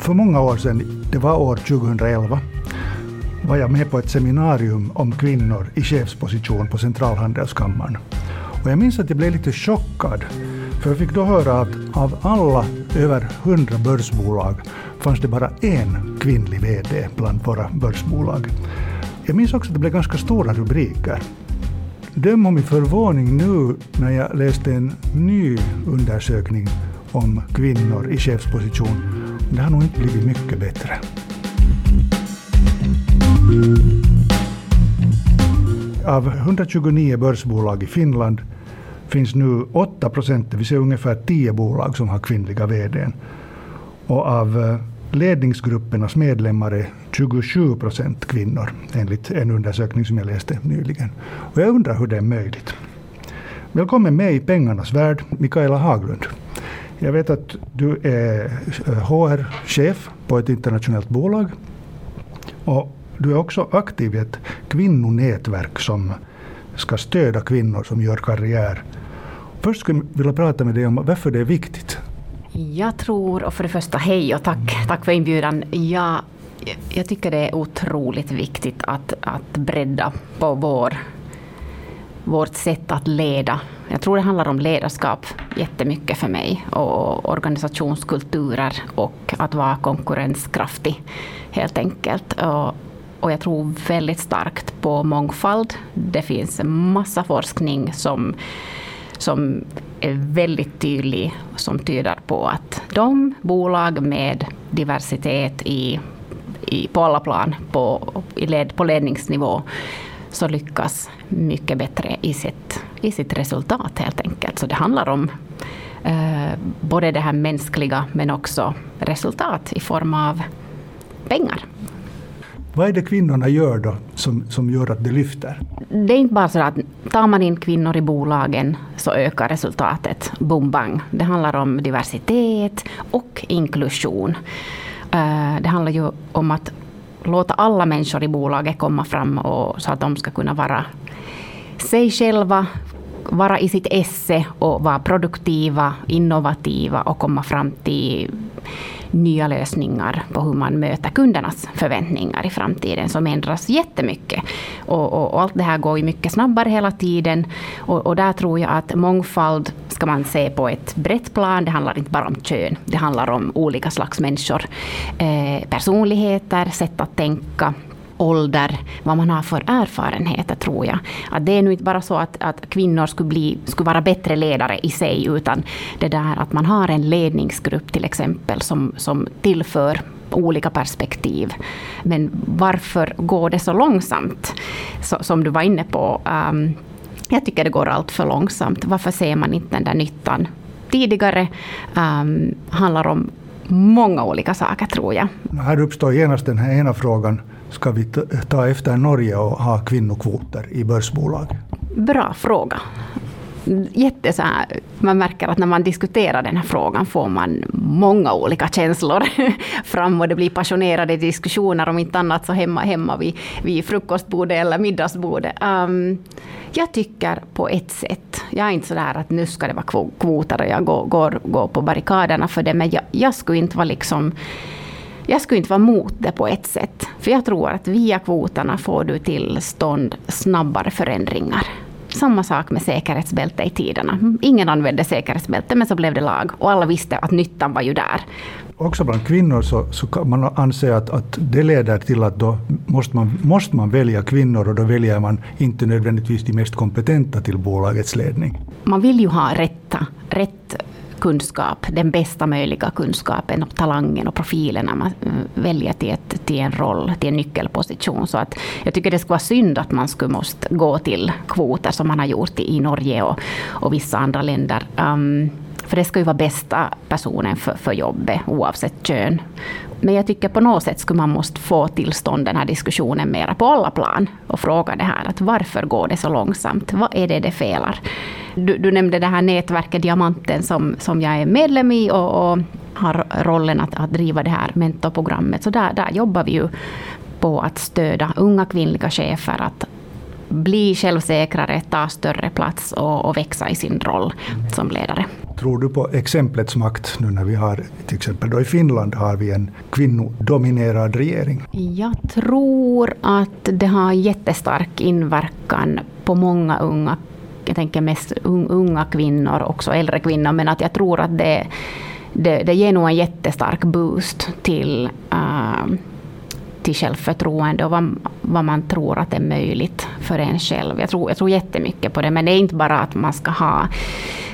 För många år sedan, det var år 2011, var jag med på ett seminarium om kvinnor i chefsposition på Centralhandelskammaren. Och jag minns att jag blev lite chockad, för jag fick då höra att av alla över 100 börsbolag fanns det bara en kvinnlig VD bland våra börsbolag. Jag minns också att det blev ganska stora rubriker. Döm om min förvåning nu när jag läste en ny undersökning om kvinnor i chefsposition. Det har nog inte blivit mycket bättre. Av 129 börsbolag i Finland finns nu 8 procent, det vill säga ungefär 10 bolag som har kvinnliga VD. Och av eh, ledningsgruppernas medlemmar är 27 procent kvinnor, enligt en undersökning som jag läste nyligen. Och jag undrar hur det är möjligt. Välkommen med i pengarnas värld, Mikaela Haglund. Jag vet att du är HR-chef eh, på ett internationellt bolag. Och du är också aktiv i ett kvinnonätverk som ska stödja kvinnor som gör karriär. Först skulle jag vilja prata med dig om varför det är viktigt. Jag tror, och för det första hej och tack, tack för inbjudan. Jag, jag tycker det är otroligt viktigt att, att bredda på vår, vårt sätt att leda. Jag tror det handlar om ledarskap jättemycket för mig och organisationskulturer och att vara konkurrenskraftig helt enkelt. Och, och jag tror väldigt starkt på mångfald. Det finns en massa forskning som, som är väldigt tydlig, som tyder på att de bolag med diversitet i, i, på alla plan, på, i led, på ledningsnivå, så lyckas mycket bättre i sitt, i sitt resultat helt enkelt. Så det handlar om eh, både det här mänskliga men också resultat i form av pengar. Vad är det kvinnorna gör då som, som gör att det lyfter? Det är inte bara så att tar man in kvinnor i bolagen så ökar resultatet boom bang. Det handlar om diversitet och inklusion. Eh, det handlar ju om att låta alla människor i bolaget komma fram och, så att de ska kunna vara sig själva, vara i sitt esse och vara produktiva, innovativa och komma fram till nya lösningar på hur man möter kundernas förväntningar i framtiden som ändras jättemycket. Och, och, och allt det här går ju mycket snabbare hela tiden. Och, och, där tror jag att mångfald ska man se på ett brett plan. Det handlar inte bara om kön. Det handlar om olika slags människor. Eh, personligheter, sätt att tänka ålder, vad man har för erfarenheter tror jag. Att det är nu inte bara så att, att kvinnor skulle, bli, skulle vara bättre ledare i sig, utan det där att man har en ledningsgrupp till exempel som, som tillför olika perspektiv. Men varför går det så långsamt? Så, som du var inne på. Um, jag tycker det går allt för långsamt. Varför ser man inte den där nyttan tidigare? Um, handlar om många olika saker tror jag. Här uppstår genast den här ena frågan ska vi ta efter Norge och ha kvinnokvoter i börsbolag? Bra fråga. Jätte så här, man märker att när man diskuterar den här frågan får man många olika känslor fram och det blir passionerade diskussioner om inte annat så hemma, hemma vid, vid frukostbordet eller middagsbordet. Um, jag tycker på ett sätt, jag är inte så där att nu ska det vara kvoter och jag går, går, går på barrikaderna för det, men jag, jag skulle inte vara liksom jag skulle inte vara mot det på ett sätt. För jag tror att via kvoterna får du till stånd snabbare förändringar. Samma sak med säkerhetsbälte i tiderna. Ingen använde säkerhetsbälte, men så blev det lag. Och alla visste att nyttan var ju där. Också bland kvinnor så, så kan man anse att, att det leder till att då måste man, måste man välja kvinnor och då väljer man inte nödvändigtvis de mest kompetenta till bolagets ledning. Man vill ju ha rätta, rätt kunskap, den bästa möjliga kunskapen och talangen och profilen när man eh, väljer till, ett, till en roll, till en nyckelposition. Så att jag tycker det skulle vara synd att man skulle måste gå till kvoter som man har gjort i, Norge och, och vissa andra länder. Um, för det ska ju vara bästa personen för, för jobbet oavsett kön. Men jag tycker på något sätt skulle man måste få till stånd den här diskussionen mera på alla plan och fråga det här att varför går det så långsamt? Vad är det det felar? Du, du nämnde det här nätverket Diamanten som, som jag är medlem i och, och har rollen att, att driva det här mentorprogrammet. Så där, där jobbar vi ju på att stödja unga kvinnliga chefer att bli självsäkrare, ta större plats och, och växa i sin roll som ledare. Tror du på exemplets makt nu när vi har, till exempel då i Finland har vi en kvinnodominerad regering? Jag tror att det har jättestark inverkan på många unga, jag tänker mest unga kvinnor, också äldre kvinnor, men att jag tror att det, det, det ger nog en jättestark boost till uh, till självförtroende och vad, vad man tror att är möjligt för en själv. Jag tror, jag tror jättemycket på det, men det är inte bara att man ska ha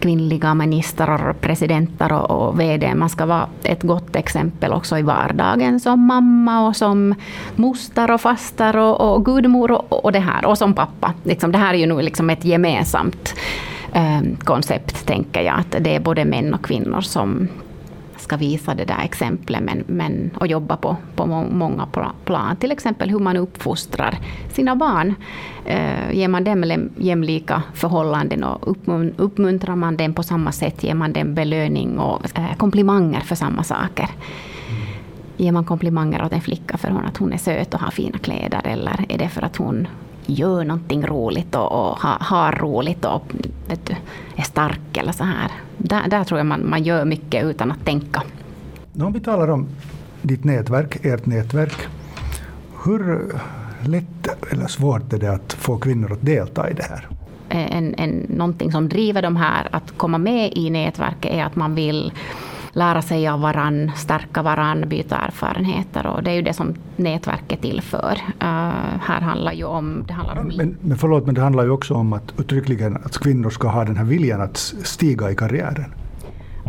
kvinnliga ministrar, presidenter och, och VD. Man ska vara ett gott exempel också i vardagen som mamma och som moster och faster och, och gudmor och, och det här. Och som pappa. Liksom, det här är ju nog liksom ett gemensamt eh, koncept, tänker jag. Att det är både män och kvinnor som ska visa det där exemplet men, men, och jobba på, på många plan. Till exempel hur man uppfostrar sina barn. Eh, ger man dem jämlika förhållanden och uppmuntrar man dem på samma sätt, ger man dem belöning och eh, komplimanger för samma saker. Ger man komplimanger åt en flicka för att hon är söt och har fina kläder eller är det för att hon gör någonting roligt och, och har, har roligt och du, är stark eller så här. Där, där tror jag man, man gör mycket utan att tänka. Om vi talar om ditt nätverk, ert nätverk. Hur lätt eller svårt är det att få kvinnor att delta i det här? En, en, någonting som driver de här att komma med i nätverket är att man vill lära sig av varann, stärka varann, byta erfarenheter. Och det är ju det som nätverket är till för. Uh, här handlar ju om... Det handlar om men, men förlåt, men det handlar ju också om att uttryckligen att kvinnor ska ha den här viljan att stiga i karriären.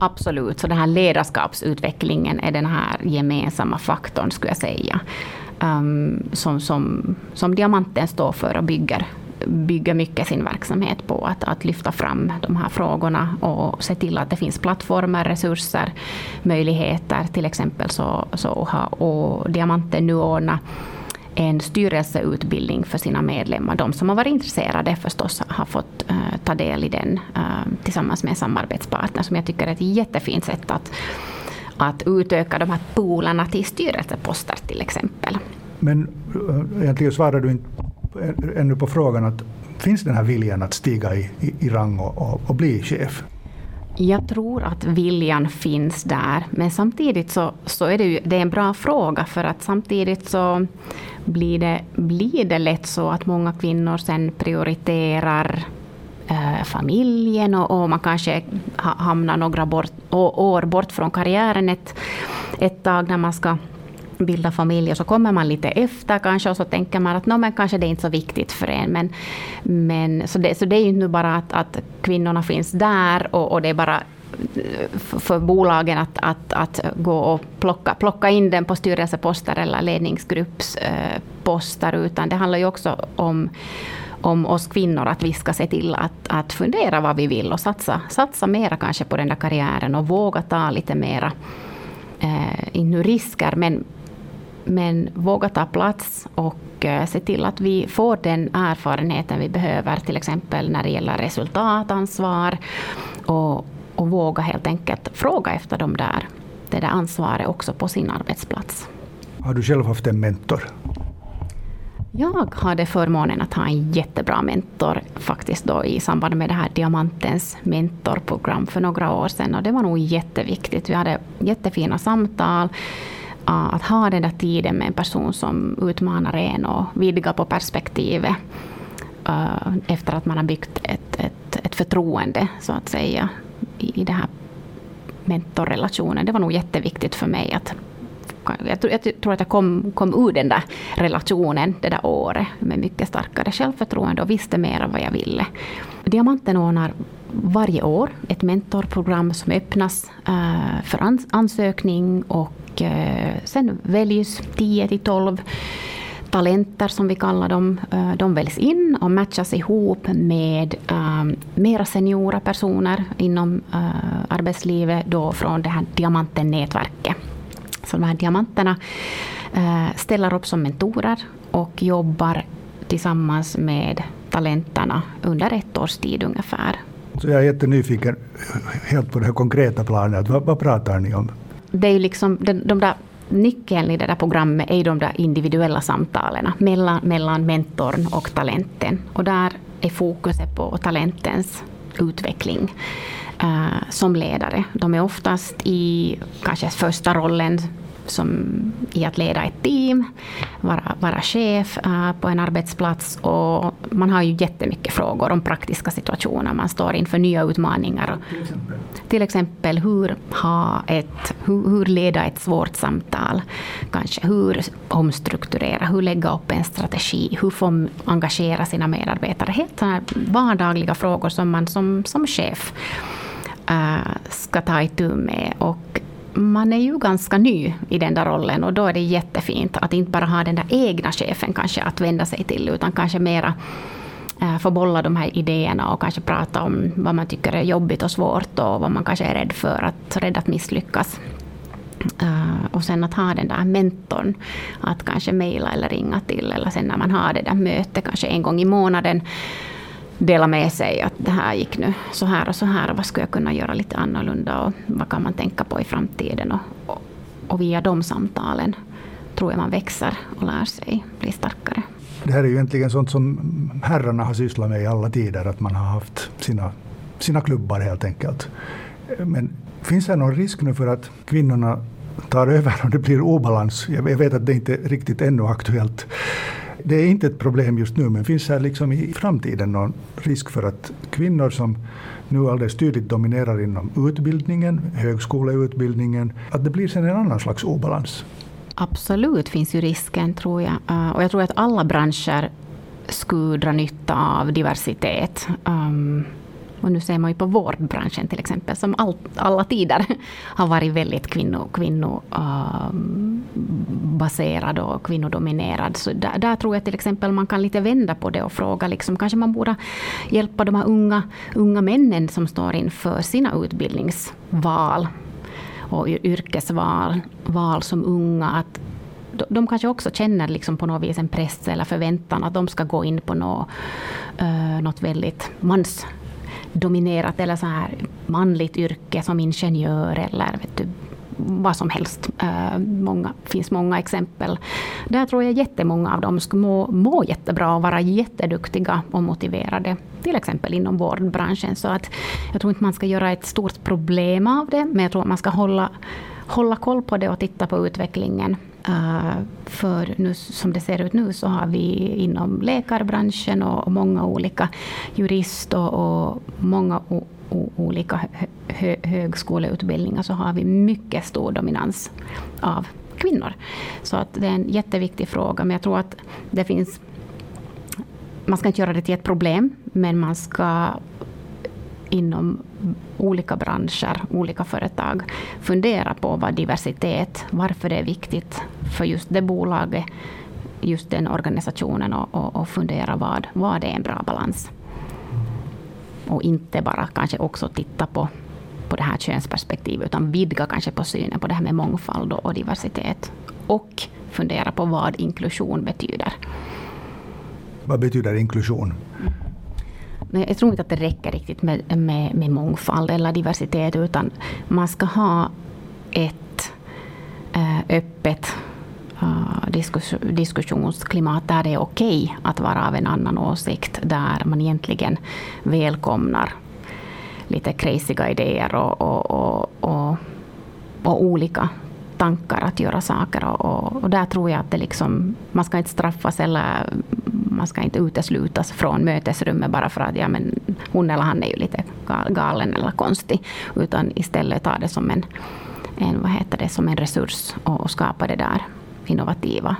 Absolut, så den här ledarskapsutvecklingen är den här gemensamma faktorn, skulle jag säga. Um, som, som, som diamanten står för och bygger bygger mycket sin verksamhet på att, att lyfta fram de här frågorna och se till att det finns plattformar, resurser, möjligheter. Till exempel så, så har och Diamanten nu ordnat en styrelseutbildning för sina medlemmar. De som har varit intresserade förstås har fått uh, ta del i den uh, tillsammans med en samarbetspartner som jag tycker är ett jättefint sätt att, att utöka de här poolerna till styrelseposter till exempel. Men eh, egentligen svarar du inte ännu på frågan att finns den här viljan att stiga i, i, i rang och, och, och, bli chef? Jag tror att viljan finns där, men samtidigt så, så är det, ju, det är en bra fråga för att samtidigt så blir det, blir det lätt så att många kvinnor sen prioriterar eh, familjen och, och, man kanske hamnar några bort, år bort från karriären ett, ett tag när man ska bilda familj och så kommer man lite efter kanske och så tänker man att no, men kanske det är inte så viktigt för en. Men, men, så, det, så det är ju inte bara att, att kvinnorna finns där och, och det är bara eh, för bolagen att, att, att gå och plocka, plocka in den på styrelseposter eller ledningsgruppsposter, utan det handlar ju också om om oss kvinnor att vi ska se till att, att fundera vad vi vill och satsa, satsa mera kanske på den där karriären och våga ta lite mera, eh, inte risker, men men våga ta plats och eh, se till att vi får den erfarenheten vi behöver, till exempel när det gäller resultatansvar. Och, och våga helt enkelt fråga efter de där, det där ansvaret också på sin arbetsplats. Har du själv haft en mentor? Jag hade förmånen att ha en jättebra mentor faktiskt då i samband med det här Diamantens mentorprogram för några år sedan. Och det var nog jätteviktigt. Vi hade jättefina samtal att ha den där tiden med en person som utmanar en och vidgar på perspektivet eh, efter att man har byggt ett, ett, ett förtroende så att säga i, i den här mentorrelationen. Det var nog jätteviktigt för mig att jag tror, jag tror att jag kom, kom ur den där relationen det där året med mycket starkare självförtroende och visste mer vad jag ville. Diamanten ordnar varje år ett mentorprogram som öppnas uh, för ansökning och eh, sen väljs 10 till 12 talenter som vi kallar dem. Eh, de väljs in och matchas ihop med um, mera seniora personer inom uh, arbetslivet då från det här diamanten-nätverket. Så de här diamanterna uh, ställer upp som mentorer och jobbar tillsammans med talenterna under ett års tid ungefär. Så jag är jättenyfiken helt på det här konkreta planet. Vad, vad pratar ni om? det är liksom de, de där nyckeln i det där programmet är de där individuella samtalen mellan, mellan mentorn och talenten. Och där är fokuset på talentens utveckling. uh, som ledare. De är oftast i kanske första rollen som i att leda ett team, vara, vara chef uh, på en arbetsplats. Och man har ju jättemycket frågor om praktiska situationer. Man står inför nya utmaningar. Till exempel, till exempel hur, ha ett, hur, hur leda ett svårt samtal. Kanske hur omstrukturera, hur lägga upp en strategi, hur få engagera sina medarbetare. Helt vardagliga frågor som man som, som chef uh, ska ta itu med. Och man är ju ganska ny i den där rollen och då är det jättefint att inte bara ha den där egna chefen kanske att vända sig till, utan kanske mera eh, få bolla de här idéerna och kanske prata om vad man tycker är jobbigt och svårt och vad man kanske är rädd för att, rädd att misslyckas. Uh, och sen att ha den där mentorn, att kanske mejla eller ringa till, eller sen när man har det där mötet kanske en gång i månaden, dela med sig att det här gick nu så här och så här. Vad skulle jag kunna göra lite annorlunda och vad kan man tänka på i framtiden? Och, och, och via de samtalen tror jag man växer och lär sig bli starkare. Det här är ju egentligen sånt som herrarna har sysslat med i alla tider, att man har haft sina, sina klubbar helt enkelt. Men finns det någon risk nu för att kvinnorna tar över och det blir obalans? Jag vet att det inte är riktigt ännu aktuellt det är inte ett problem just nu, men finns det liksom i framtiden någon risk för att kvinnor som nu alldeles tydligt dominerar inom utbildningen, högskoleutbildningen, att det blir sen en annan slags obalans? Absolut finns ju risken, tror jag. Eh, och jag tror att alla branscher skulle dra nytta av diversitet. Um, och nu ser man ju på vårdbranschen till exempel, som all, alla tider har varit väldigt kvinno, kvinnobaserad um, uh, och kvinnodominerad. Så där, där, tror jag till exempel man kan lite vända på det och fråga, liksom, kanske man borde hjälpa de här unga, unga männen som står inför sina utbildningsval och yrkesval val som unga. Att de kanske också känner liksom på något vis en press eller förväntan att de ska gå in på något, eh, något väldigt mans dominerat eller så här manligt yrke som ingenjör eller vet du, vad som helst. Uh, många, finns många exempel. Där tror jag jättemånga av dem skulle må, må jättebra och vara jätteduktiga och motiverade. Till exempel inom vårdbranschen. Så att jag tror inte man ska göra ett stort problem av det, men jag tror att man ska hålla, hålla koll på det och titta på utvecklingen. Eh, för nu, som det ser ut nu så har vi inom läkarbranschen och, många olika jurist och, många olika hö, högskoleutbildningar så har vi mycket stor dominans av kvinnor. Så att det är en jätteviktig fråga, men jag tror att det finns man ska inte göra det till ett problem, men man ska inom olika branscher, olika företag fundera på vad diversitet, varför det är viktigt för just det bolaget, just den organisationen och, och, och fundera vad, vad är en bra balans. Och inte bara kanske också titta på, på det här könsperspektivet, utan vidga kanske på synen på det här med mångfald och, och diversitet. Och fundera på vad inklusion betyder. Vad betyder inklusion? Jag tror inte att det räcker riktigt med, med, med mångfald eller diversitet, utan man ska ha ett äh, öppet eh, diskus, diskussionsklimat där det är okej okay att vara av en annan åsikt, där man egentligen välkomnar lite crazyga idéer och, och, och, och, och olika tankar att göra saker. Och, och, där tror jag att det liksom, man ska inte straffas eller man ska inte uteslutas från mötesrummet bara för att ja, men hon eller han är ju lite galen eller konstig. Utan istället ta det som en, en, vad heter det, som en resurs och skapa det där innovativa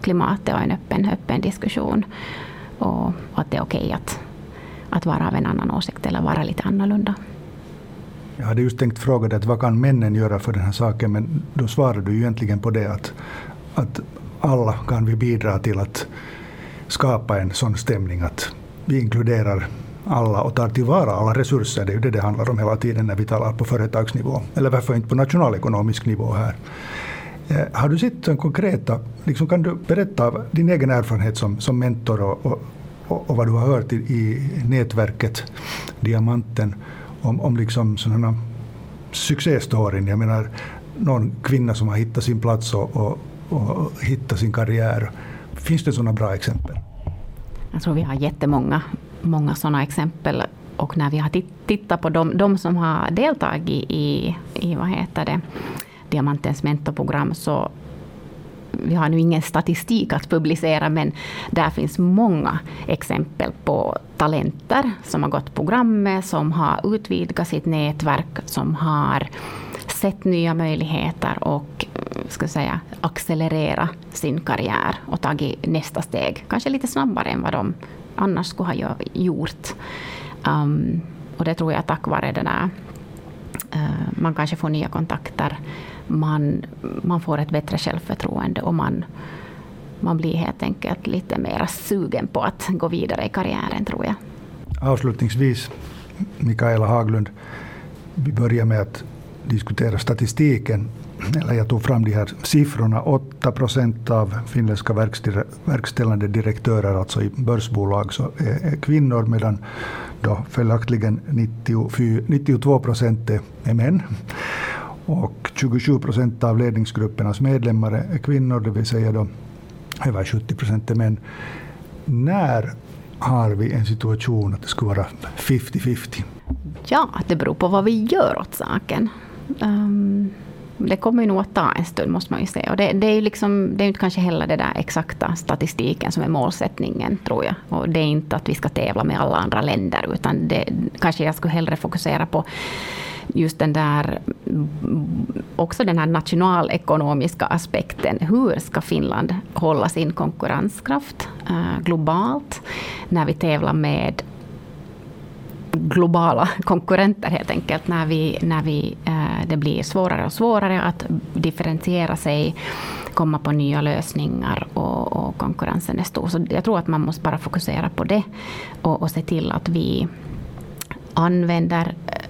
klimatet och en öppen, öppen diskussion. Och, att det är okej okay att, att vara av en annan åsikt eller vara lite annorlunda. Jag hade just tänkt fråga dig vad kan männen göra för den här saken, men då svarar du ju egentligen på det att, att alla kan vi bidra till att skapa en sån stämning att vi inkluderar alla och tar tillvara alla resurser. Det är ju det det handlar om hela tiden när vi talar på företagsnivå. Eller varför inte på nationalekonomisk nivå här. Eh, har du sett konkreta, liksom kan du berätta av din egen erfarenhet som, som mentor och, och, och, vad du har hört i, i nätverket Diamanten om, om liksom sådana succéstoryn. Jag menar någon kvinna som har hittat sin plats och, och, och hittat sin karriär. Finns det sådana bra exempel? Jag tror vi har jättemånga många sådana exempel. och när vi har tittat på de, de som har deltagit i, i vad heter det, Diamantens mentorprogram så vi har nu ingen statistik att publicera, men där finns många exempel på talenter som har gått programmet, som har utvidgat sitt nätverk, som har sett nya möjligheter och ska säga, accelerera sin karriär och tagit nästa steg, kanske lite snabbare än vad de annars skulle ha gjort. Um, och det tror jag tack vare den här, uh, man kanske får nya kontakter, man, man får ett bättre självförtroende och man, man blir helt enkelt lite mer sugen på att gå vidare i karriären tror jag. Avslutningsvis, Mikaela Haglund, vi börjar med att diskutera statistiken. Eller jag tog fram de här siffrorna. 8 procent av finländska verkställande direktörer, alltså i börsbolag, så är kvinnor, medan då följaktligen 92 procent är män. Och 27 procent av ledningsgruppernas medlemmar är kvinnor, det vill säga då över 70 procent är män. När har vi en situation att det skulle vara 50-50? Ja, det beror på vad vi gör åt saken. Um, det kommer ju nog att ta en stund, måste man ju säga. Och det, det är ju liksom, det är inte kanske heller den där exakta statistiken som är målsättningen, tror jag. Och det är inte att vi ska tävla med alla andra länder, utan det, kanske jag skulle hellre fokusera på just den där, också den här nationalekonomiska aspekten. Hur ska Finland hålla sin konkurrenskraft uh, globalt när vi tävlar med globala konkurrenter helt enkelt, när, vi, när vi, eh, det blir svårare och svårare att differentiera sig, komma på nya lösningar och, och konkurrensen är stor. Så jag tror att man måste bara fokusera på det och, och se till att vi använder eh,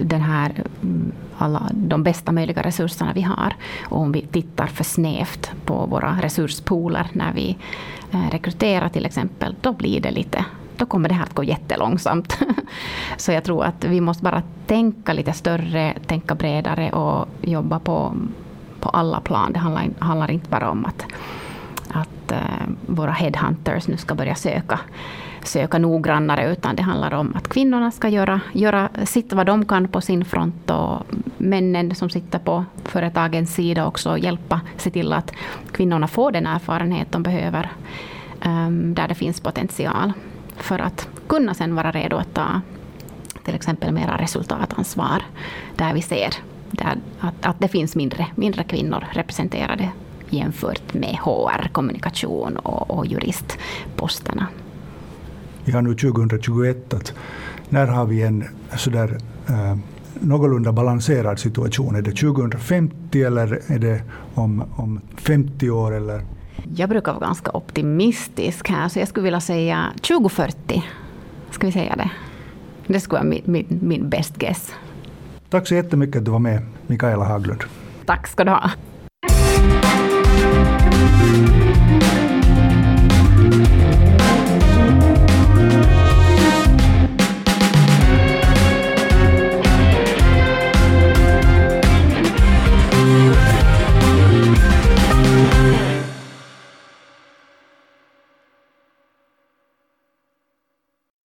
den här, mm, alla de bästa möjliga resurserna vi har. Och om vi tittar för snävt på våra resurspooler när vi eh, rekryterar till exempel, då blir det lite då kommer det här att gå jättelångsamt. Så jag tror att vi måste bara tänka lite större, tänka bredare och jobba på, på alla plan. Det handlar, handlar inte bara om att, att eh, våra headhunters nu ska börja söka söka noggrannare, utan det handlar om att kvinnorna ska göra, göra sitt vad de kan på sin front och männen som sitter på företagens sida också hjälpa se till att kvinnorna får den erfarenhet de behöver um, där det finns potential för att kunna sen vara redo att ta till exempel mera resultatansvar där vi ser där, att, att det finns mindre, mindre kvinnor representerade jämfört med HR, kommunikation och, och juristposterna vi har nu 2021, att när har vi en sådär eh, någorlunda balanserad situation? Är det 2050 eller är det om, om 50 år? Eller? Jag brukar vara ganska optimistisk här, så jag skulle vilja säga 2040. Ska vi säga det? Det skulle vara min, min, min best guess. Tack så jättemycket att du var med, Mikaela Haglund. Tack ska du ha.